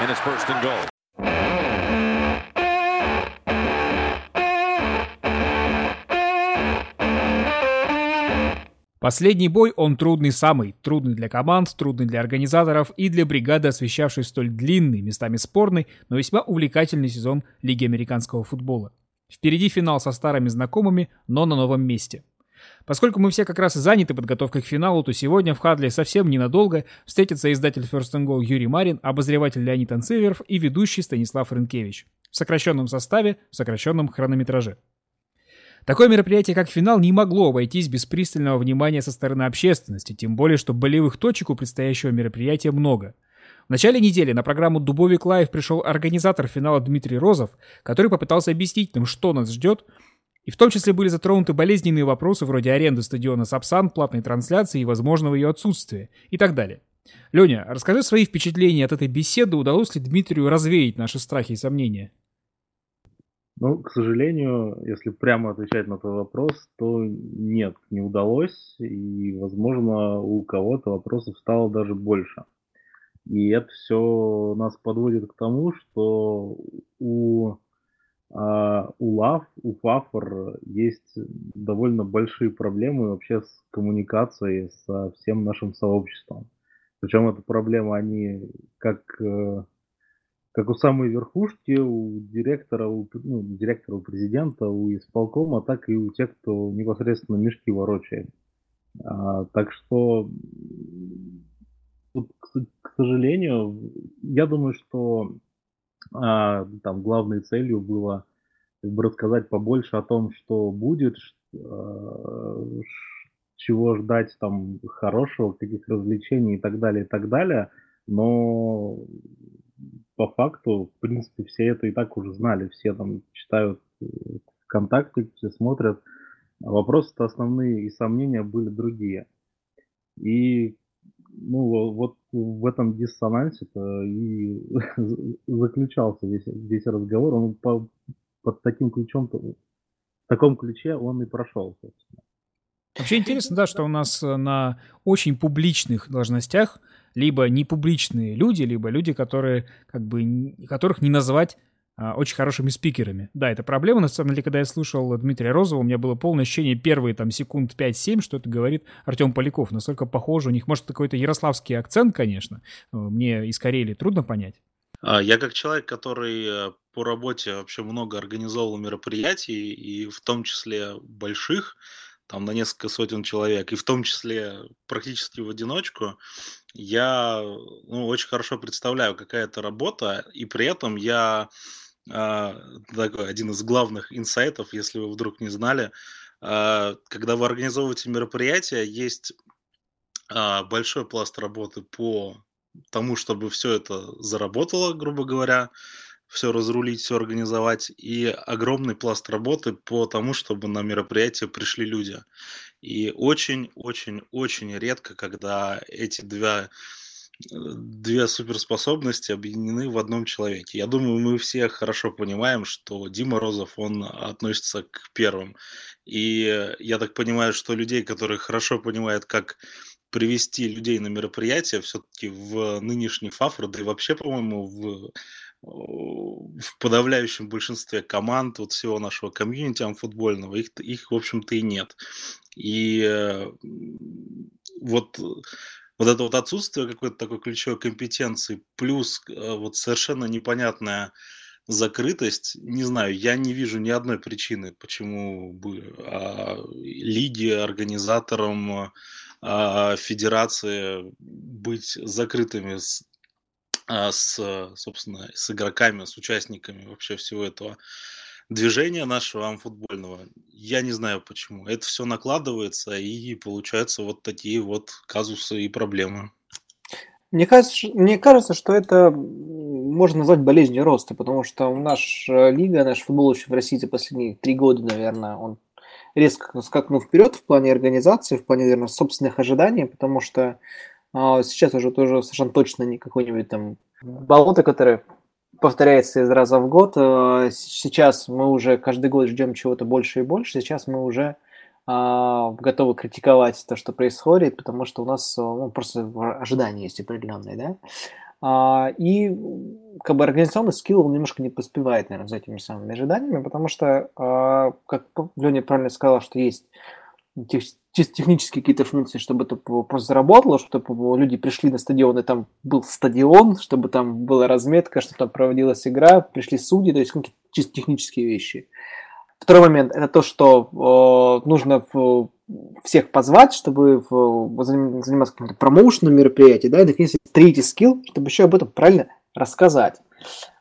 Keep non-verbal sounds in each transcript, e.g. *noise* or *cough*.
and it's first and goal. Последний бой, он трудный самый. Трудный для команд, трудный для организаторов и для бригады, освещавшей столь длинный, местами спорный, но весьма увлекательный сезон Лиги американского футбола. Впереди финал со старыми знакомыми, но на новом месте. Поскольку мы все как раз заняты подготовкой к финалу, то сегодня в Хадле совсем ненадолго встретятся издатель First and Goal Юрий Марин, обозреватель Леонид Анцеверов и ведущий Станислав Рынкевич. В сокращенном составе, в сокращенном хронометраже. Такое мероприятие, как финал, не могло обойтись без пристального внимания со стороны общественности, тем более, что болевых точек у предстоящего мероприятия много. В начале недели на программу «Дубовик Лайв» пришел организатор финала Дмитрий Розов, который попытался объяснить нам, что нас ждет, и в том числе были затронуты болезненные вопросы вроде аренды стадиона Сапсан, платной трансляции и возможного ее отсутствия и так далее. Леня, расскажи свои впечатления от этой беседы, удалось ли Дмитрию развеять наши страхи и сомнения? Ну, к сожалению, если прямо отвечать на твой вопрос, то нет, не удалось, и, возможно, у кого-то вопросов стало даже больше. И это все нас подводит к тому, что у, а, у ЛАВ, у ФАФОР есть довольно большие проблемы вообще с коммуникацией со всем нашим сообществом. Причем эта проблема, они как э, как у самой верхушки, у директора, у, ну, директора, у президента, у исполкома, так и у тех, кто непосредственно мешки ворочает. А, так что, тут, к, к сожалению, я думаю, что а, там главной целью было как бы рассказать побольше о том, что будет, а, чего ждать там хорошего, каких развлечений и так далее, и так далее. Но по факту, в принципе, все это и так уже знали, все там читают э, контакты, все смотрят. Вопросы-то основные и сомнения были другие. И ну, вот в этом диссонансе-то и *laughs* заключался весь, весь разговор. Он по, под таким ключом, в таком ключе он и прошел, собственно. Вообще интересно, да, что у нас э, на очень публичных должностях либо непубличные люди, либо люди, которые, как бы, которых не назвать очень хорошими спикерами. Да, это проблема. На самом деле, когда я слушал Дмитрия Розова, у меня было полное ощущение первые там секунд 5-7, что это говорит Артем Поляков. Настолько похоже. У них, может, какой-то ярославский акцент, конечно. Э, мне из Карелии трудно понять. А, я как человек, который э, по работе вообще много организовал мероприятий, и в том числе больших, там на несколько сотен человек, и в том числе практически в одиночку, я ну, очень хорошо представляю, какая это работа, и при этом я такой один из главных инсайтов, если вы вдруг не знали, э, когда вы организовываете мероприятие, есть э, большой пласт работы по тому, чтобы все это заработало, грубо говоря, все разрулить, все организовать, и огромный пласт работы по тому, чтобы на мероприятие пришли люди. И очень-очень-очень редко, когда эти две, две суперспособности объединены в одном человеке. Я думаю, мы все хорошо понимаем, что Дима Розов, он относится к первым. И я так понимаю, что людей, которые хорошо понимают, как привести людей на мероприятие, все-таки в нынешний ФАФР, да и вообще, по-моему, в в подавляющем большинстве команд вот всего нашего комьюнити футбольного их, их в общем-то и нет. И э, вот вот это вот отсутствие какой-то такой ключевой компетенции плюс э, вот совершенно непонятная закрытость, не знаю, я не вижу ни одной причины, почему бы а, лиги, организаторам, а, федерации быть закрытыми с а, с, собственно, с игроками, с участниками вообще всего этого движения нашего амфутбольного. Я не знаю почему. Это все накладывается и получаются вот такие вот казусы и проблемы. Мне кажется, мне кажется, что это можно назвать болезнью роста, потому что наша лига, наш футбол еще в России за последние три года, наверное, он резко скакнул вперед в плане организации, в плане, наверное, собственных ожиданий, потому что а сейчас уже тоже совершенно точно не какой-нибудь там болото, которое повторяется из раза в год. А, сейчас мы уже каждый год ждем чего-то больше и больше. Сейчас мы уже а, готовы критиковать то, что происходит, потому что у нас ну, просто ожидания есть определенные, да. А, и как бы организационный скилл немножко не поспевает, наверное, за этими самыми ожиданиями, потому что, э, как Леня правильно сказал, что есть чисто технические какие-то функции, чтобы это просто заработало, чтобы люди пришли на стадион, и там был стадион, чтобы там была разметка, чтобы там проводилась игра, пришли судьи, то есть какие-то чисто технические вещи. Второй момент – это то, что э, нужно в, всех позвать, чтобы в, заниматься каким-то промоушеном мероприятием, да, и, наконец, третий скилл, чтобы еще об этом правильно рассказать.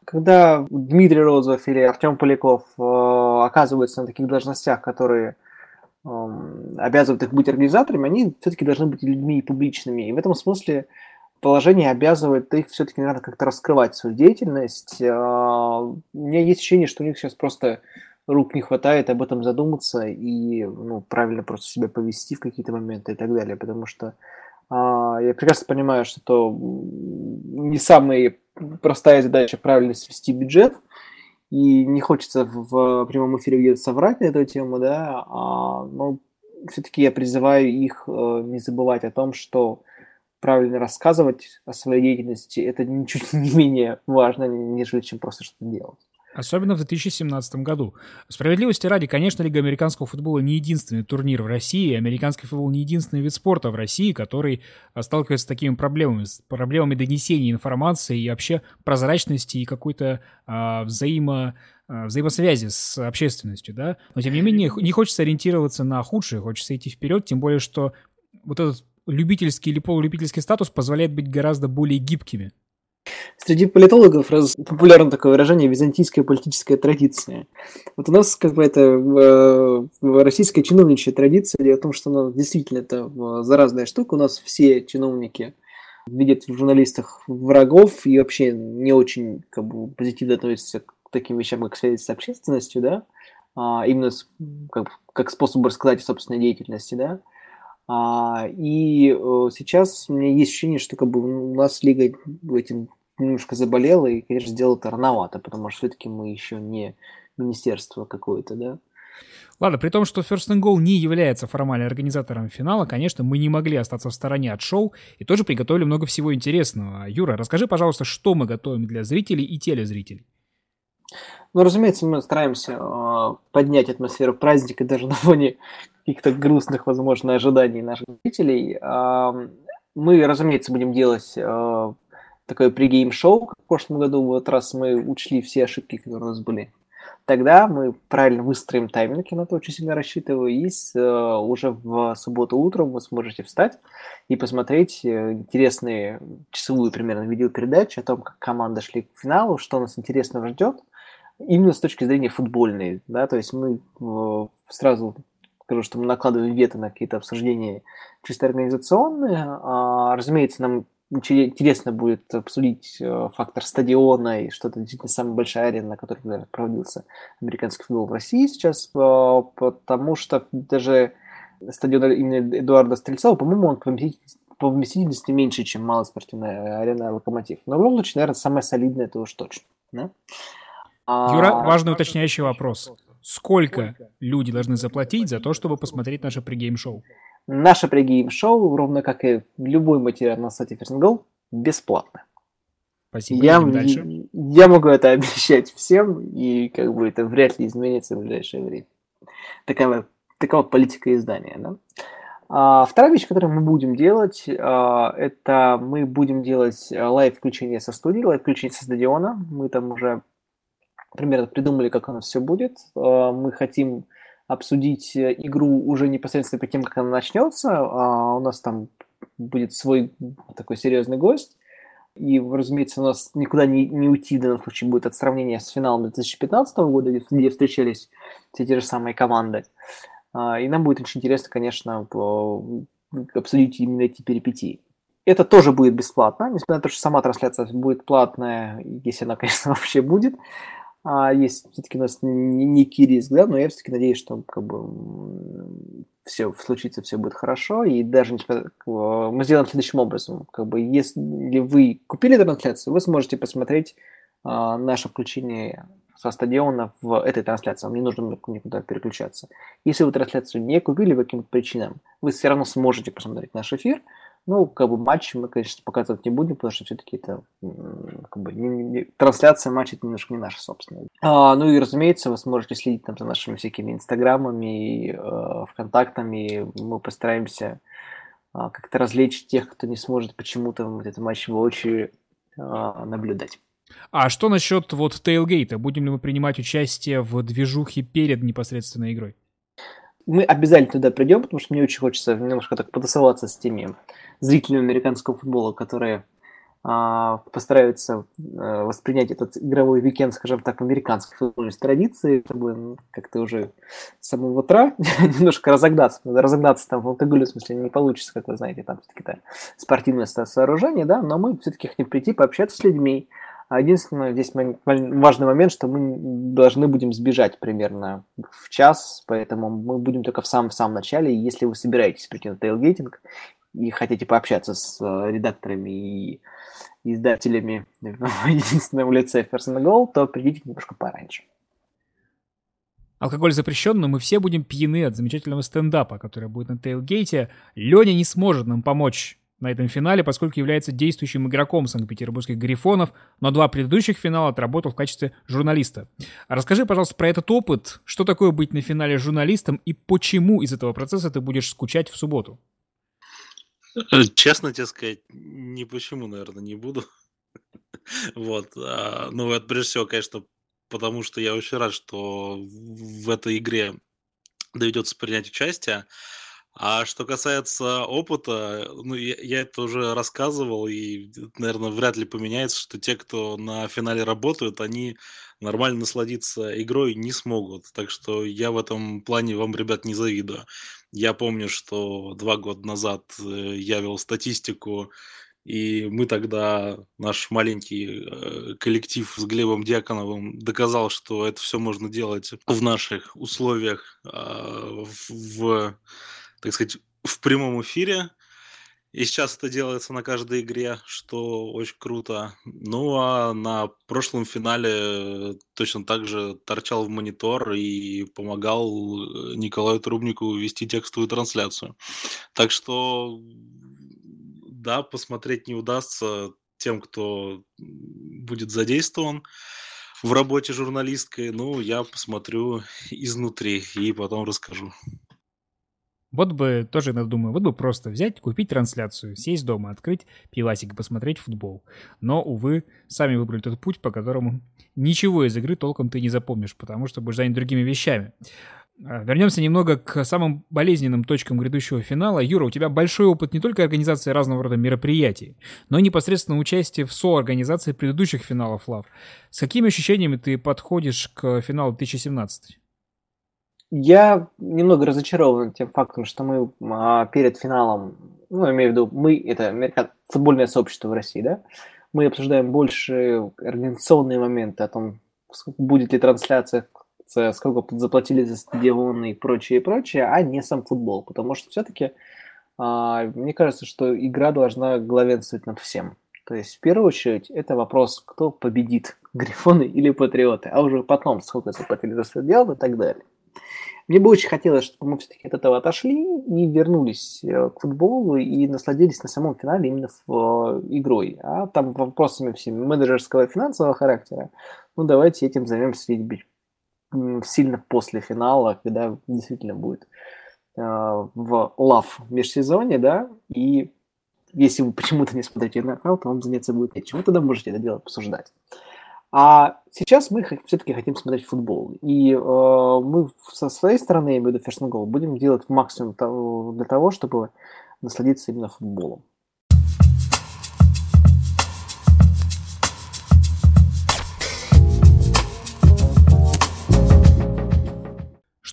Когда Дмитрий Розов или Артем Поляков э, оказываются на таких должностях, которые э, обязывают их быть организаторами, они все-таки должны быть людьми публичными. И в этом смысле положение обязывает их все-таки, наверное, как-то раскрывать свою деятельность. Э, у меня есть ощущение, что у них сейчас просто рук не хватает об этом задуматься и ну, правильно просто себя повести в какие-то моменты и так далее, потому что а, я прекрасно понимаю, что это не самая простая задача правильно свести бюджет, и не хочется в, в прямом эфире где-то соврать на эту тему, да, а, но все-таки я призываю их э, не забывать о том, что правильно рассказывать о своей деятельности это ничуть *laughs* не менее важно, нежели чем просто что-то делать. Особенно в 2017 году. Справедливости ради, конечно, Лига американского футбола не единственный турнир в России, американский футбол не единственный вид спорта в России, который а, сталкивается с такими проблемами, с проблемами донесения информации и вообще прозрачности и какой-то а, взаимо а, взаимосвязи с общественностью, да, но тем не менее не хочется ориентироваться на худшее, хочется идти вперед, тем более, что вот этот любительский или полулюбительский статус позволяет быть гораздо более гибкими. Среди политологов раз, популярно такое выражение «византийская политическая традиция». Вот у нас какая-то э, российская чиновничья традиция, дело в том, что она действительно это э, заразная штука. У нас все чиновники видят в журналистах врагов и вообще не очень как бы, позитивно относятся к таким вещам, как связь с общественностью, да, а, именно с, как, как способ рассказать о собственной деятельности, да. А, и э, сейчас у меня есть ощущение, что как бы у нас лига этим немножко заболела, и, конечно, сделал это рановато, потому что все-таки мы еще не министерство какое-то, да. Ладно, при том, что First and Goal не является формально организатором финала, конечно, мы не могли остаться в стороне от шоу и тоже приготовили много всего интересного. Юра, расскажи, пожалуйста, что мы готовим для зрителей и телезрителей. Ну, разумеется, мы стараемся э, поднять атмосферу праздника даже *laughs* на фоне каких-то грустных, возможно, ожиданий наших зрителей. Э, мы, разумеется, будем делать э, такое пригейм-шоу, как в прошлом году. В этот раз мы учли все ошибки, которые у нас были. Тогда мы правильно выстроим тайминг, я на это очень сильно рассчитываю, и с, э, уже в субботу утром вы сможете встать и посмотреть э, интересные часовую примерно видеопередачи о том, как команды шли к финалу, что нас интересного ждет – именно с точки зрения футбольной, да, то есть мы э, сразу скажу, что мы накладываем вето на какие-то обсуждения чисто организационные. А, разумеется, нам интересно будет обсудить э, фактор стадиона и что это действительно самая большая арена, на которой наверное, проводился американский футбол в России сейчас, э, потому что даже стадион имени Эдуарда Стрельцова, по-моему, он по вместительности меньше, чем малоспортивная арена «Локомотив». Но в любом случае, наверное, самая солидная, это уж точно. Да? Юра, а, важный уточняющий вопрос. Сколько люди должны заплатить за то, чтобы посмотреть наше пригейм-шоу? Наше пригейм-шоу, ровно как и любой материал на сайте First Go, бесплатно. Спасибо. Я, дальше. я могу это *laughs* обещать всем, и как бы это вряд ли изменится в ближайшее время. Такая, вот политика издания. Да? А, вторая вещь, которую мы будем делать, а, это мы будем делать лайв-включение со студии, лайв-включение со стадиона. Мы там уже примерно придумали, как оно все будет. А, мы хотим обсудить э, игру уже непосредственно по тем, как она начнется. А, у нас там будет свой такой серьезный гость. И, разумеется, у нас никуда не, не уйти в данном случае будет от сравнения с финалом 2015 года, где встречались все те же самые команды. А, и нам будет очень интересно, конечно, обсудить именно эти перипетии. Это тоже будет бесплатно, несмотря на то, что сама трансляция будет платная, если она, конечно, *laughs* вообще будет. А есть все-таки у нас некий риск, да, но я все-таки надеюсь, что как бы все случится, все будет хорошо, и даже мы сделаем следующим образом, как бы если вы купили трансляцию, вы сможете посмотреть а, наше включение со стадиона в этой трансляции, вам не нужно никуда переключаться. Если вы трансляцию не купили по каким-то причинам, вы все равно сможете посмотреть наш эфир, Ну, как бы матч мы, конечно, показывать не будем, потому что все-таки это как бы, не, не, трансляция матча это немножко не наша собственная. А, ну и, разумеется, вы сможете следить там за нашими всякими инстаграмами, и, э, вконтактами. Мы постараемся э, как-то развлечь тех, кто не сможет почему-то вот этот матч воочию э, наблюдать. А что насчет вот тейлгейта? Будем ли мы принимать участие в движухе перед непосредственной игрой? Мы обязательно туда придем, потому что мне очень хочется немножко так потусоваться с теми зрителями американского футбола, которые а, постараются а, воспринять этот игровой уикенд, скажем так, американской футбольной традиции, чтобы как-то уже с самого утра *laughs* немножко разогнаться. Разогнаться там в алкоголе, в смысле, не получится, как вы знаете, там все-таки это спортивное сооружение, да, но мы все-таки хотим прийти, пообщаться с людьми, а единственное, здесь важный момент, что мы должны будем сбежать примерно в час, поэтому мы будем только в самом, в самом начале. Если вы собираетесь прийти на тейлгейтинг и хотите пообщаться с э, редакторами и издателями *laughs* в единственном лице First and Goal, то придите немножко пораньше. Алкоголь запрещен, но мы все будем пьяны от замечательного стендапа, который будет на тейлгейте. Леня не сможет нам помочь на этом финале, поскольку является действующим игроком Санкт-Петербургских Грифонов, но два предыдущих финала отработал в качестве журналиста. Расскажи, пожалуйста, про этот опыт, что такое быть на финале журналистом и почему из этого процесса ты будешь скучать в субботу? *laughs* Честно тебе сказать, ни почему, наверное, не буду. *laughs* Вот. А, ну, это прежде всего, конечно, потому что я очень рад, что в этой игре доведется принять участие. А что касается опыта, ну, я, я это уже рассказывал, и, наверное, вряд ли поменяется, что те, кто на финале работают, они нормально насладиться игрой не смогут. Так что я в этом плане вам, ребят, не завидую. Я помню, что два года назад э, я вел статистику, и мы тогда, наш маленький э, коллектив с Глебом Дьяконовым доказал, что это все можно делать в наших условиях, а, в так сказать, в прямом эфире. И сейчас это делается на каждой игре, что очень круто. Ну а на прошлом финале точно так же торчал в монитор и помогал э, Николаю Трубнику вести текстовую трансляцию. Так что, да, посмотреть не удастся тем, кто будет задействован в работе журналисткой. Ну, я посмотрю изнутри и потом расскажу. Вот бы, тоже иногда думаю, вот бы просто взять, купить трансляцию, сесть дома, открыть пивасик и посмотреть футбол. Но, увы, сами выбрали тот путь, по которому ничего из игры толком ты не запомнишь, потому что будешь занят другими вещами. А, вернемся немного к самым болезненным точкам грядущего финала. Юра, у тебя большой опыт не только организации разного рода мероприятий, но и непосредственно участие в соорганизации предыдущих финалов ЛАВ. С какими ощущениями ты подходишь к финалу 2017? Я немного разочарован тем фактом, что мы а, перед финалом, ну, имею в виду, мы, это футбольное сообщество в России, да, мы обсуждаем больше организационные моменты о том, будет ли трансляция, сколько заплатили за стадионы и прочее, и прочее, а не сам футбол. Потому что все-таки а, мне кажется, что игра должна главенствовать над всем. То есть, в первую очередь, это вопрос, кто победит, *laughs* Грифоны или Патриоты, а уже потом, сколько заплатили за стадион и так далее. Мне бы очень хотелось, чтобы мы все-таки от этого отошли и вернулись э, к футболу и насладились на самом финале именно в, э, игрой. А там вопросами всеми менеджерского и финансового характера, ну давайте этим займемся сильно после финала, когда действительно будет э, в лав межсезонье, да, и если вы почему-то не смотрите NFL, то вам заняться будет нечем. Вы тогда можете это дело обсуждать. А сейчас мы все-таки хотим смотреть футбол. И э, мы со своей стороны, я имею в виду Goal, будем делать максимум для того, чтобы насладиться именно футболом.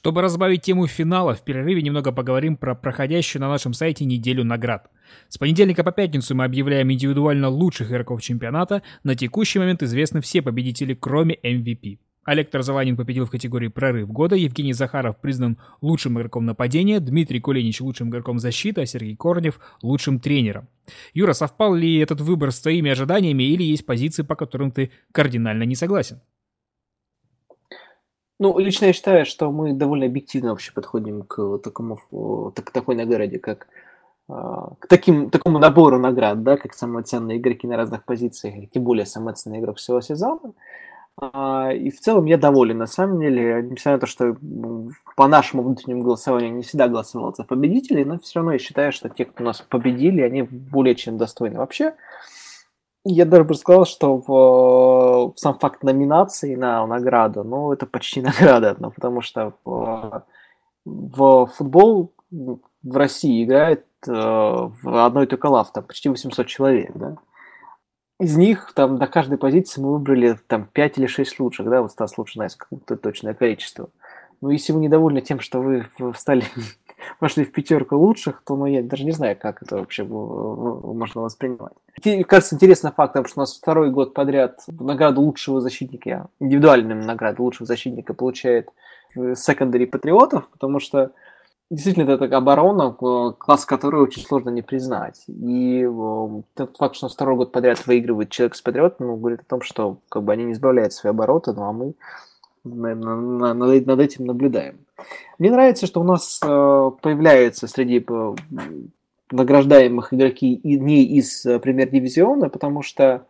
Чтобы разбавить тему финала, в перерыве немного поговорим про проходящую на нашем сайте неделю наград. С понедельника по пятницу мы объявляем индивидуально лучших игроков чемпионата. На текущий момент известны все победители, кроме MVP. Олег Тарзаланин победил в категории «Прорыв года», Евгений Захаров признан лучшим игроком нападения, Дмитрий Кулинич лучшим игроком защиты, а Сергей Корнев лучшим тренером. Юра, совпал ли этот выбор с твоими ожиданиями или есть позиции, по которым ты кардинально не согласен? Ну, лично я считаю, что мы довольно объективно вообще подходим к такому, к такой награде, как к таким, такому набору наград, да, как самые ценные игроки на разных позициях, тем более самый ценный игрок всего сезона. А, и в целом я доволен, на самом деле, несмотря на то, что по нашему внутреннему голосованию не всегда голосовал за победителей, но все равно я считаю, что те, кто нас победили, они более чем достойны. Вообще, я даже бы сказал, что в, в сам факт номинации на награду, ну, это почти *laughs* награда, ну, потому что в, в футбол в России играет э, в одной только лав, там почти 800 человек, да из них там на каждой позиции мы выбрали там 5 или 6 лучших, да, вот Стас лучше знает какое-то точное количество. Ну, если вы недовольны тем, что вы стали, *laughs* вошли в пятерку лучших, то ну, я даже не знаю, как это вообще можно воспринимать. Мне кажется, интересным фактом, что у нас второй год подряд награду лучшего защитника, индивидуальную награду лучшего защитника получает секондари э, патриотов, потому что Действительно, это такая оборона, класс которой очень сложно не признать. И тот факт, что он второй год подряд выигрывает человек с патриотом, ну, говорит о том, что как бы они не избавляют свои обороты, ну а мы над, над этим наблюдаем. Мне нравится, что у нас э, появляются среди э, награждаемых игроки не из э, премьер-дивизиона, потому что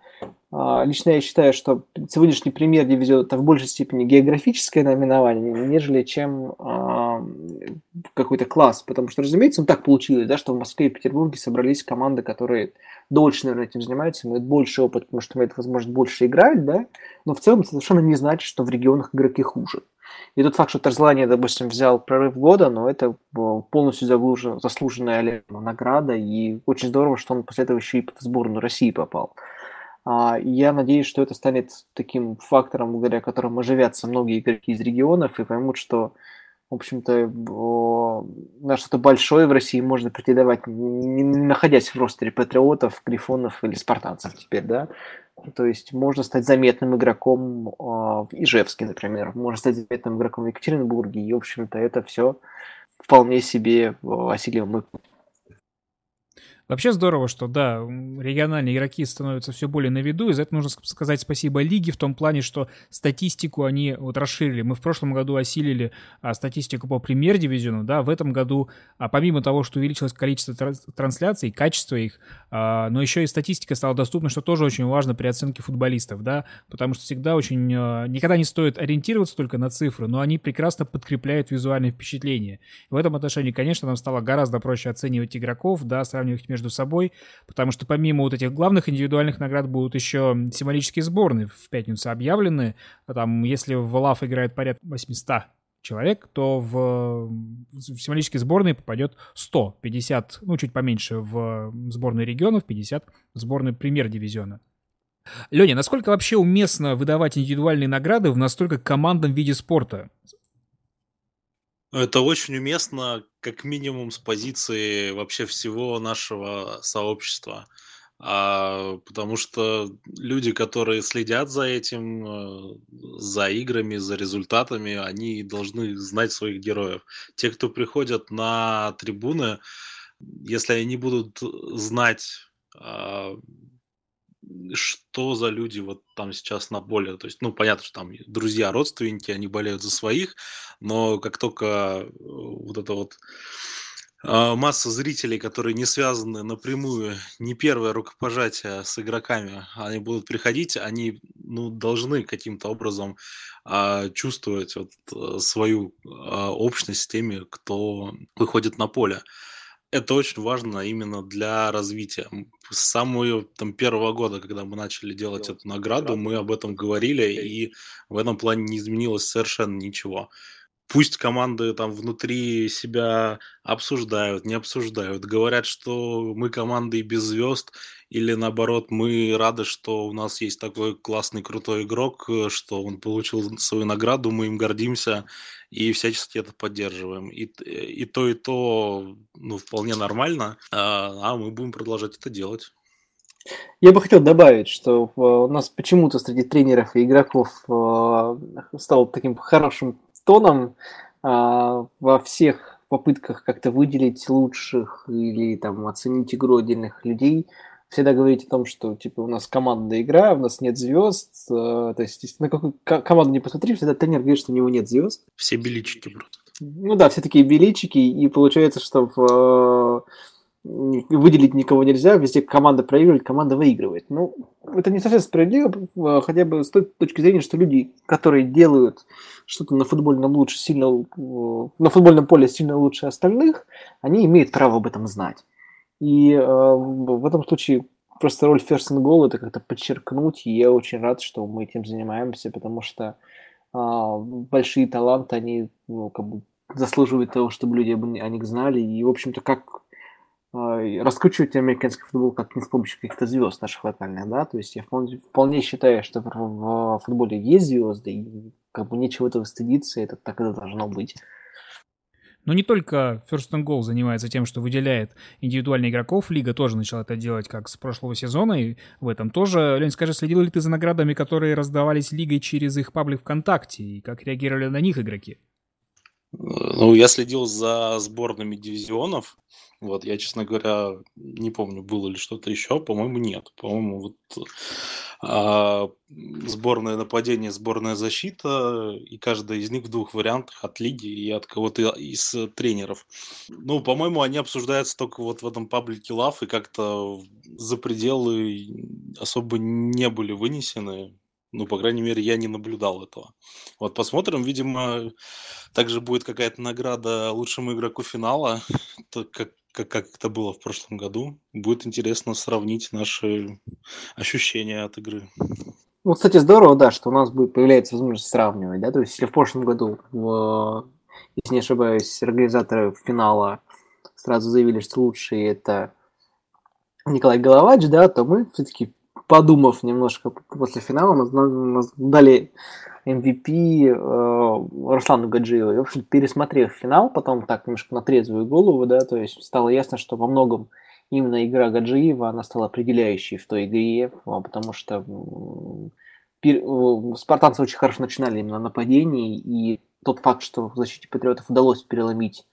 лично я считаю, что сегодняшний премьер дивизион это в большей степени географическое наименование, нежели чем э, какой-то класс. Потому что, разумеется, ну, так получилось, да, что в Москве и Петербурге собрались команды, которые дольше, наверное, этим занимаются, имеют больше опыт, потому что имеют возможность больше играть, да, но в целом совершенно не значит, что в регионах игроки хуже. И тот факт, что Тарзлания, допустим, взял прорыв года, но это полностью заслуженная награда, и очень здорово, что он после этого еще и в сборную России попал. А, я надеюсь, что это станет таким фактором, благодаря которому оживятся многие игроки из регионов и поймут, что, в общем-то, на что-то большое в России можно претендовать, не находясь в ростере патриотов, грифонов или спартанцев теперь, да. То есть можно стать заметным игроком а, в Ижевске, например, можно стать заметным игроком в Екатеринбурге, и, в общем-то, это все вполне себе осиливаемый Вообще здорово, что, да, региональные игроки становятся все более на виду, и за это нужно сказать спасибо лиге в том плане, что статистику они вот расширили. Мы в прошлом году осилили а, статистику по премьер-дивизиону, да, в этом году, а, помимо того, что увеличилось количество трансляций, качество их, а, но еще и статистика стала доступна, что тоже очень важно при оценке футболистов, да, потому что всегда очень, а, никогда не стоит ориентироваться только на цифры, но они прекрасно подкрепляют визуальные впечатления. В этом отношении, конечно, нам стало гораздо проще оценивать игроков, да, сравнивать их между собой, потому что помимо вот этих главных индивидуальных наград будут еще символические сборные в пятницу объявлены. Там, если в ЛАФ играет порядка 800 человек, то в, в символические сборные попадет 100, 50, ну, чуть поменьше в сборную регионов, 50 в сборную премьер-дивизиона. Леня, насколько вообще уместно выдавать индивидуальные награды в настолько командном виде спорта? Это очень уместно, как минимум, с позиции вообще всего нашего сообщества. А, потому что люди, которые следят за этим, э, за играми, за результатами, они должны знать своих героев. Те, кто приходят на трибуны, если они будут знать а, что за люди вот там сейчас на поле. То есть, ну, понятно, что там друзья, родственники, они болеют за своих, но как только э, вот это вот а, масса зрителей, которые не связаны напрямую, не первое рукопожатие с игроками, они будут приходить, они ну, должны каким-то образом а, чувствовать вот, э, свою а, общность с теми, кто выходит на поле это очень важно именно для развития. С самого там, первого года, когда мы начали делать эту награду, мы об этом говорили, и в этом плане не изменилось совершенно ничего. Пусть команды там внутри себя обсуждают, не обсуждают, говорят, что мы команды без звезд, или наоборот, мы рады, что у нас есть такой классный, крутой игрок, э, что он получил свою награду, мы им гордимся и всячески это поддерживаем. И, и то, и то ну, вполне нормально, а, а мы будем продолжать это делать. Я бы хотел добавить, что у нас почему-то среди тренеров и игроков э, стал таким хорошим тоном а, во всех попытках как-то выделить лучших или там оценить игру отдельных людей – всегда говорить о том, что типа у нас командная игра, у нас нет звезд. Э, то есть, на какую команду не посмотри, всегда тренер говорит, что у него нет звезд. Все беличики просто. Ну да, все такие беличики, и получается, что в, выделить никого нельзя, везде команда проигрывает, команда выигрывает. Ну, это не совсем справедливо, а, хотя бы с той точки зрения, что люди, которые делают что-то на футбольном лучше, сильно, на футбольном поле сильно лучше остальных, они имеют право об этом знать. И э, в этом случае просто роль first and goal это как-то подчеркнуть, и я очень рад, что мы этим занимаемся, потому что э, большие таланты, они ну, как бы заслуживают того, чтобы люди о них знали, и, в общем-то, как э, раскручивать американский футбол как не с помощью каких-то звезд наших локальных, да, то есть я вполне, вполне считаю, что в, в футболе есть звезды, и как бы нечего этого стыдиться, это так и должно быть. Но не только First and Goal занимается тем, что выделяет индивидуальных игроков. Лига тоже начала это делать как с прошлого сезона. И в этом тоже, Лень, скажи, следил ли ты за наградами, которые раздавались Лигой через их паблик ВКонтакте? И как реагировали на них игроки? Ну, я следил за сборными дивизионов. Вот, я, честно говоря, не помню, было ли что-то еще. По-моему, нет. По-моему, вот а, сборное нападение, сборная защита, и каждая из них в двух вариантах от лиги и от кого-то из тренеров. Ну, по-моему, они обсуждаются только вот в этом паблике Лав, и как-то за пределы особо не были вынесены. Ну, по крайней мере, я не наблюдал этого. Вот посмотрим, видимо, также будет какая-то награда лучшему игроку финала, *laughs* как, как, как это было в прошлом году. Будет интересно сравнить наши ощущения от игры. Ну, кстати, здорово, да, что у нас будет появляется возможность сравнивать, да, то есть если в прошлом году, в, если не ошибаюсь, организаторы финала сразу заявили, что лучший это Николай Головач, да, то мы все-таки подумав немножко после финала, мы дали MVP э, Руслану Гаджиеву. И, в общем, пересмотрев финал, потом так немножко на трезвую голову, да, то есть стало ясно, что во многом именно игра Гаджиева, она стала определяющей в той игре, а, потому что пер... спартанцы очень хорошо начинали именно нападение, и тот факт, что в защите патриотов удалось переломить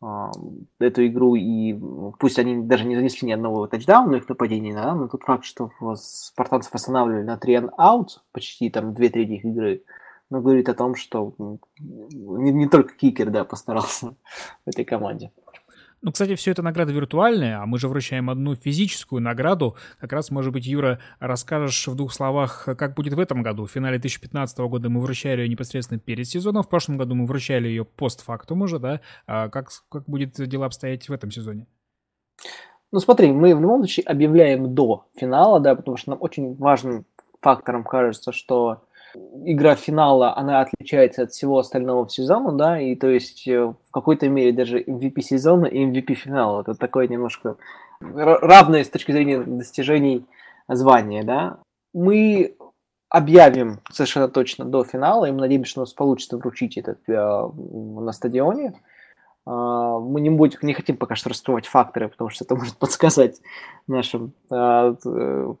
эту игру, и пусть они даже не занесли ни одного тачдауна их нападений, да, но тот факт, что спартанцев останавливали на 3 аут почти там две трети их игры, ну, говорит о том, что не, не только кикер, да, постарался *laughs* в этой команде. Ну, кстати, все это награда виртуальная, а мы же вручаем одну физическую награду. Как раз, может быть, Юра, расскажешь в двух словах, как будет в этом году. В финале 2015 года мы вручали ее непосредственно перед сезоном, в прошлом году мы вручали ее постфактум уже, да? А как, как будет дела обстоять в этом сезоне? Ну, смотри, мы в любом случае объявляем до финала, да, потому что нам очень важным фактором кажется, что игра финала, она отличается от всего остального в сезону, да, и то есть э, в какой-то мере даже MVP сезона и MVP финала. Это такое немножко равное с точки зрения достижений звания, да. Мы объявим совершенно точно до финала, и мы надеемся, что у нас получится вручить этот э, на стадионе. Э, мы не, будем, не хотим пока что раскрывать факторы, потому что это *laughs* может подсказать нашим э,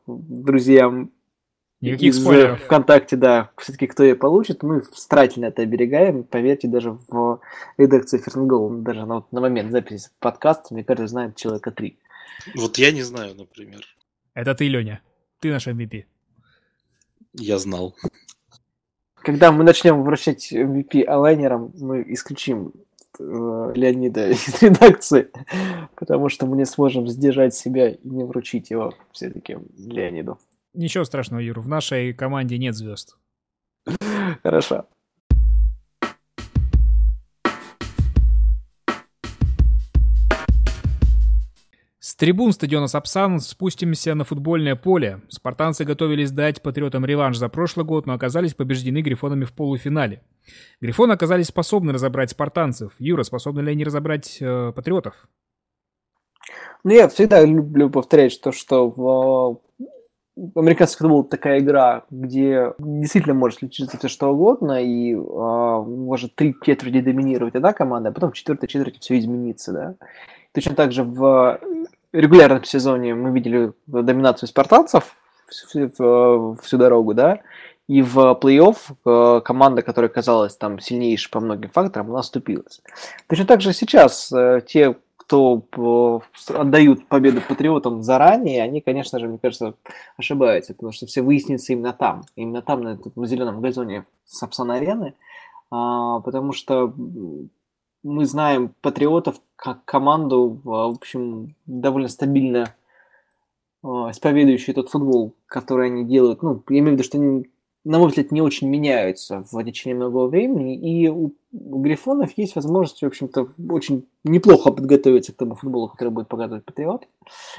друзьям Никаких из спойлеров. ВКонтакте, да, все-таки кто ее получит, мы старательно это оберегаем. Поверьте, даже в редакции Фернгол, даже на, на момент записи подкаста, мне кажется, знает человека три. Вот я не знаю, например. Это ты, Леня. Ты наш MVP. Я знал. Когда мы начнем вручать MVP алайнерам, мы исключим э, Леонида из *laughs* редакции, потому что мы не сможем сдержать себя и не вручить его все-таки Леониду. Ничего страшного, Юр, в нашей команде нет звезд. Хорошо. С трибун стадиона Сапсан спустимся на футбольное поле. Спартанцы готовились дать патриотам реванш за прошлый год, но оказались побеждены грифонами в полуфинале. Грифоны оказались способны разобрать спартанцев. Юра, способны ли они разобрать э, патриотов? Ну, я всегда люблю повторять, что, что в американский футбол такая игра, где действительно может случиться все что угодно, и э, может три четверти доминировать одна команда, а потом в четвертой четверти все изменится, да. Точно так же в регулярном сезоне мы видели доминацию спартанцев всю, всю, всю дорогу, да, и в плей-офф э, команда, которая казалась там сильнейшей по многим факторам, она. Точно так же сейчас э, те кто отдают победу патриотам заранее, они, конечно же, мне кажется, ошибаются, потому что все выяснится именно там, именно там, на этом зеленом газоне Сапсан-арены, а, потому что мы знаем Патриотов как команду, в общем, довольно стабильно э, исповедующую тот футбол, который они делают. Ну, я имею в виду, что они на мой взгляд, не очень меняются в течение многого времени, и у, у Грифонов есть возможность, в общем-то, очень неплохо подготовиться к тому футболу, который будет показывать Патриот.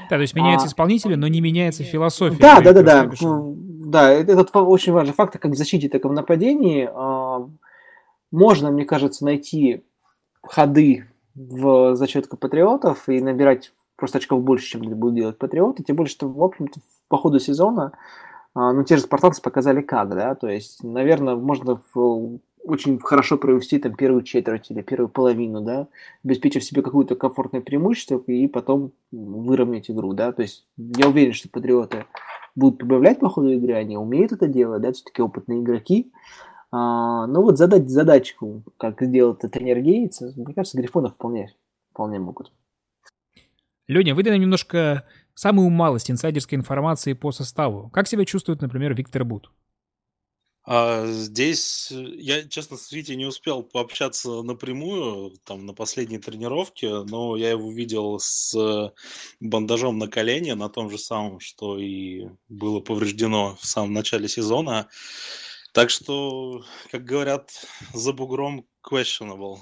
Да, то есть меняются а, исполнители, но не меняется философия. Да, да, да, да. Да, этот очень важный фактор, как в защите, так и в нападении. А, можно, мне кажется, найти ходы в зачетку патриотов и набирать просто очков больше, чем будут делать патриоты. Тем более, что, в общем-то, по ходу сезона ну, те же спартанцы показали как, да, то есть, наверное, можно в, очень хорошо провести там первую четверть или первую половину, да, обеспечив себе какое-то комфортное преимущество и потом выровнять игру, да, то есть я уверен, что патриоты будут прибавлять по ходу игры, они умеют это делать, да, все-таки опытные игроки, а, но вот задать задачку, как сделал это тренер Гейтс, мне кажется, Грифонов вполне, вполне могут. Леня, выдай нам немножко самую малость инсайдерской информации по составу. Как себя чувствует, например, Виктор Бут? А здесь э, я, честно, с Витей не успел пообщаться напрямую, там, на последней тренировке, но я его видел с бандажом на колене, на том же самом, что и было повреждено в самом начале сезона. Так что, как говорят, за бугром questionable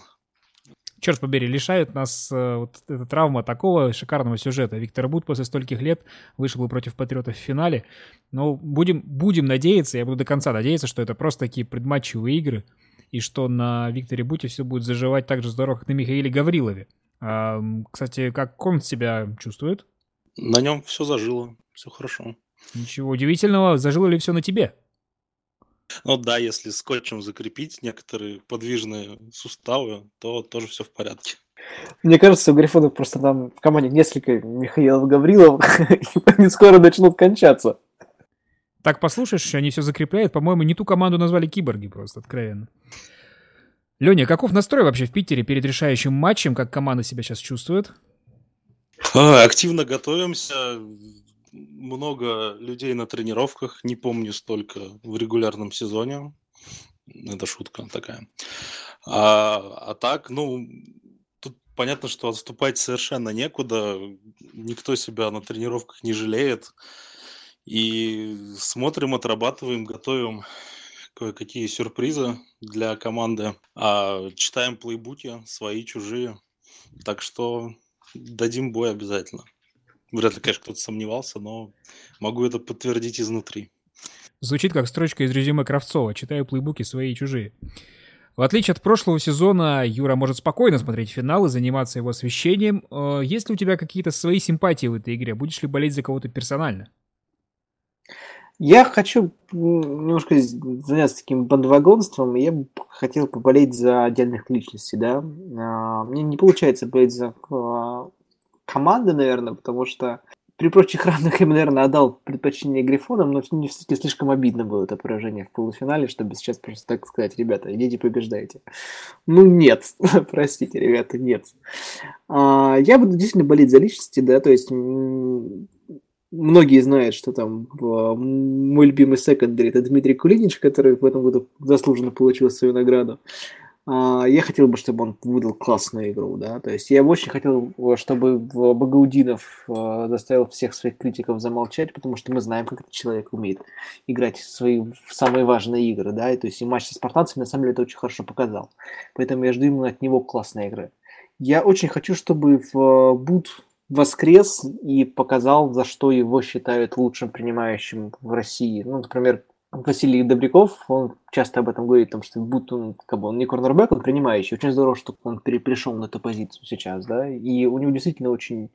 черт побери, лишают нас э, вот эта травма такого шикарного сюжета. Виктор Бут после стольких лет вышел бы против Патриотов в финале. Но будем, будем надеяться, я буду до конца надеяться, что это просто такие предматчевые игры, и что на Викторе Буте все будет заживать так же здорово, как на Михаиле Гаврилове. А, кстати, как он себя чувствует? На нем все зажило, все хорошо. Ничего удивительного, зажило ли все на тебе? Ну да, если скотчем закрепить некоторые подвижные суставы, то тоже все в порядке. Мне кажется, у Грифонов просто там в команде несколько Михаилов Гаврилов, *laughs* и они скоро начнут кончаться. Так послушаешь, они все закрепляют. По-моему, не ту команду назвали киборги просто, откровенно. Леня, каков настрой вообще в Питере перед решающим матчем? Как команда себя сейчас чувствует? А, активно готовимся много людей на тренировках, не помню столько в регулярном сезоне. Это шутка такая. А, а так, ну, тут понятно, что отступать совершенно некуда. Никто себя на тренировках не жалеет. И смотрим, отрабатываем, готовим кое-какие сюрпризы для команды. А читаем плейбуки, свои, чужие. Так что дадим бой обязательно. Вряд ли, конечно, кто-то сомневался, но могу это подтвердить изнутри. Звучит как строчка из резюме Кравцова. Читаю плейбуки свои и чужие. В отличие от прошлого сезона, Юра может спокойно смотреть финал и заниматься его освещением. Э, есть ли у тебя какие-то свои симпатии в этой игре? Будешь ли болеть за кого-то персонально? Я хочу немножко заняться таким бандвагонством. Я бы хотел поболеть за отдельных личностей, да. А, мне не получается болеть за а, команды, наверное, потому что при прочих равных я наверное, отдал предпочтение Грифонам, но все-таки слишком обидно было это поражение в полуфинале, чтобы сейчас просто так сказать, ребята, идите побеждайте. Ну, нет, *laughs* простите, ребята, нет. А, я буду действительно болеть за личности, да, то есть многие знают, что там мой любимый секондари это Дмитрий Кулинич, который в этом году заслуженно получил свою награду. А, я хотел бы, чтобы он выдал классную игру, да, то есть я бы очень хотел, чтобы Багаудинов а, заставил всех своих критиков замолчать, потому что мы знаем, как этот человек умеет играть в свои самые важные игры, да, и то есть и матч со спартанцами на самом деле это очень хорошо показал, поэтому я жду именно от него классной игры. Я очень хочу, чтобы в Буд воскрес и показал, за что его считают лучшим принимающим в России. Ну, например, Василий Добряков, он часто об этом говорит, потому что будто он, как бы, он не корнербэк, он принимающий. Очень здорово, что он пришел на эту позицию сейчас, да, и у него действительно очень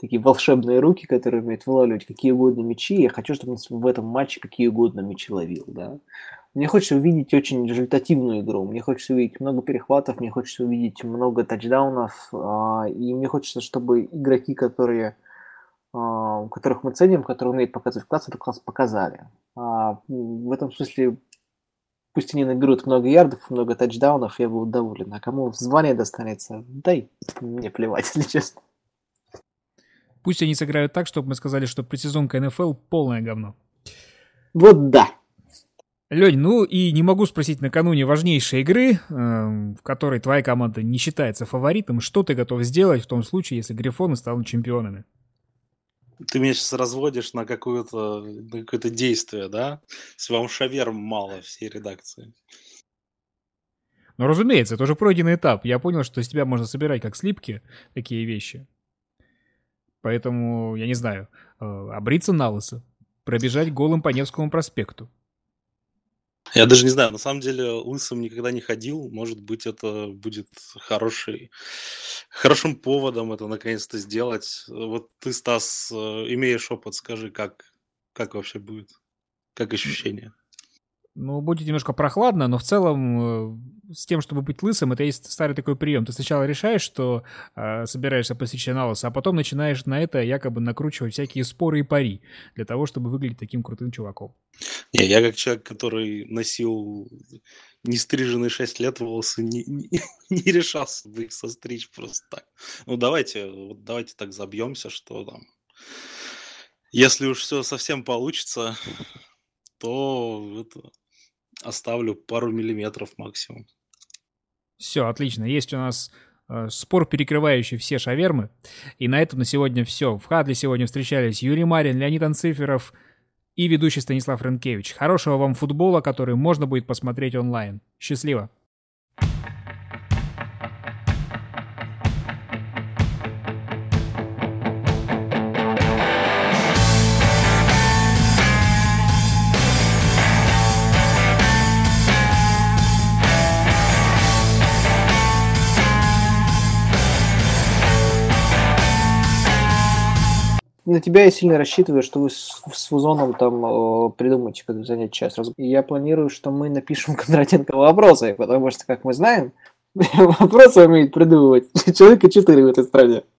такие волшебные руки, которые умеют вылавливать какие угодно мячи. Я хочу, чтобы он в этом матче какие угодно мячи ловил, да. Мне хочется увидеть очень результативную игру, мне хочется увидеть много перехватов, мне хочется увидеть много тачдаунов, а, и мне хочется, чтобы игроки, которые а, которых мы ценим, которые умеют показывать класс, этот класс показали. А, в этом смысле, пусть они наберут много ярдов, много тачдаунов, я буду доволен. А кому звание достанется, дай мне плевать, *laughs* если честно. Пусть они сыграют так, чтобы мы сказали, что предсезонка НФЛ полное говно. Вот да. Лень, ну и не могу спросить накануне важнейшей игры, э, в которой твоя команда не считается фаворитом, что ты готов сделать в том случае, если Грифоны станут чемпионами? Ты меня сейчас разводишь на какое-то какое-то действие, да? Если вам шаверм мало всей редакции. Ну, разумеется, это уже пройденный этап. Я понял, что из тебя можно собирать как слипки такие вещи. Поэтому, я не знаю, э, обриться на лысо, пробежать голым по Невскому проспекту. Я даже не знаю, на самом деле лысым никогда не ходил. Может быть, это будет хороший, хорошим поводом это наконец-то сделать. Вот ты, Стас, э, имеешь опыт, скажи, как, как вообще будет? Как ощущение? Ну, будет немножко прохладно, но в целом э, с тем, чтобы быть лысым, это есть старый такой прием. Ты сначала решаешь, что э, собираешься посещать на а потом начинаешь на это якобы накручивать всякие споры и пари для того, чтобы выглядеть таким крутым чуваком. Не, я как человек, который носил нестриженные 6 лет волосы, не, не, *laughs* не решался бы их состричь просто так. Ну, давайте, давайте так забьемся, что там... Если уж все совсем получится, то это, оставлю пару миллиметров максимум. Все, отлично. Есть у нас э, спор, перекрывающий все шавермы. И на этом на сегодня все. В Хадле сегодня встречались Юрий Марин, Леонид Анциферов и ведущий Станислав Ренкевич. Хорошего вам футбола, который можно будет посмотреть онлайн. Счастливо! На тебя я сильно рассчитываю, что вы с, с Фузоном там э, придумаете, как занять час. И я планирую, что мы напишем *laughs* Кондратенко вопросы, потому что, как мы знаем, *laughs* вопросы умеет придумывать *laughs* человека четыре в этой стране.